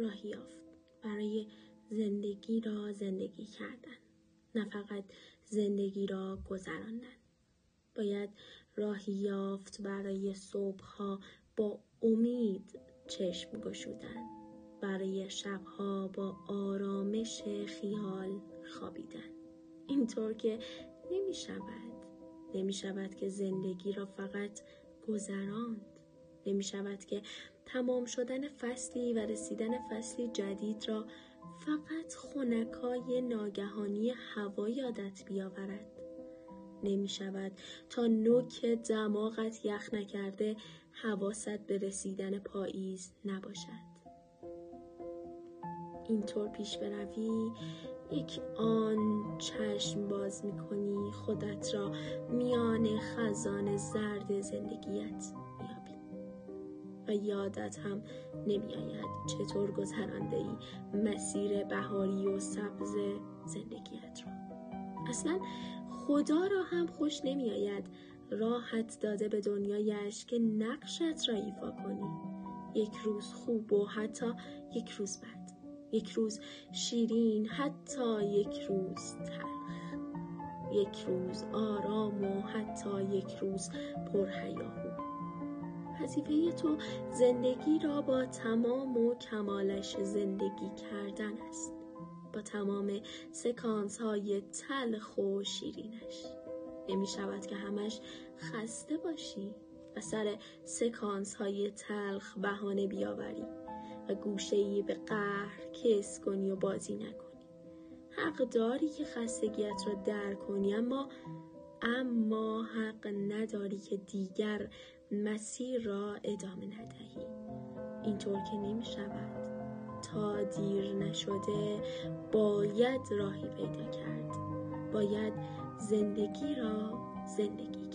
راهی یافت برای زندگی را زندگی کردن نه فقط زندگی را گذراندن. باید راهی یافت برای صبحها با امید چشم گشودن برای شبها با آرامش خیال خوابیدن. اینطور که نمی شود نمی شود که زندگی را فقط گذراند. نمی شود که تمام شدن فصلی و رسیدن فصلی جدید را فقط خونکای ناگهانی هوا یادت بیاورد. نمی شود تا نوک دماغت یخ نکرده حواست به رسیدن پاییز نباشد. اینطور پیش بروی یک آن چشم باز می کنی خودت را میان خزان زرد زندگیت. و یادت هم نمیآید. چطور گذرانده ای مسیر بهاری و سبز زندگیت را؟ اصلا خدا را هم خوش نمیآید راحت داده به دنیایش که نقشت را ایفا کنی. یک روز خوب و حتی یک روز بد. یک روز شیرین حتی یک روز تلخ. یک روز آرام و حتی یک روز پرهیاهو. وظیفه تو زندگی را با تمام و کمالش زندگی کردن است. با تمام سکانس های تلخ و شیرینش. نمی شود که همش خسته باشی و سر سکانس های تلخ بهانه بیاوری و گوشه به قهر کس کنی و بازی نکنی. حق داری که خستگیت را در کنی اما اما حق نداری که دیگر مسیر را ادامه ندهی. اینطور که نمی شود تا دیر نشده باید راهی پیدا کرد. باید زندگی را زندگی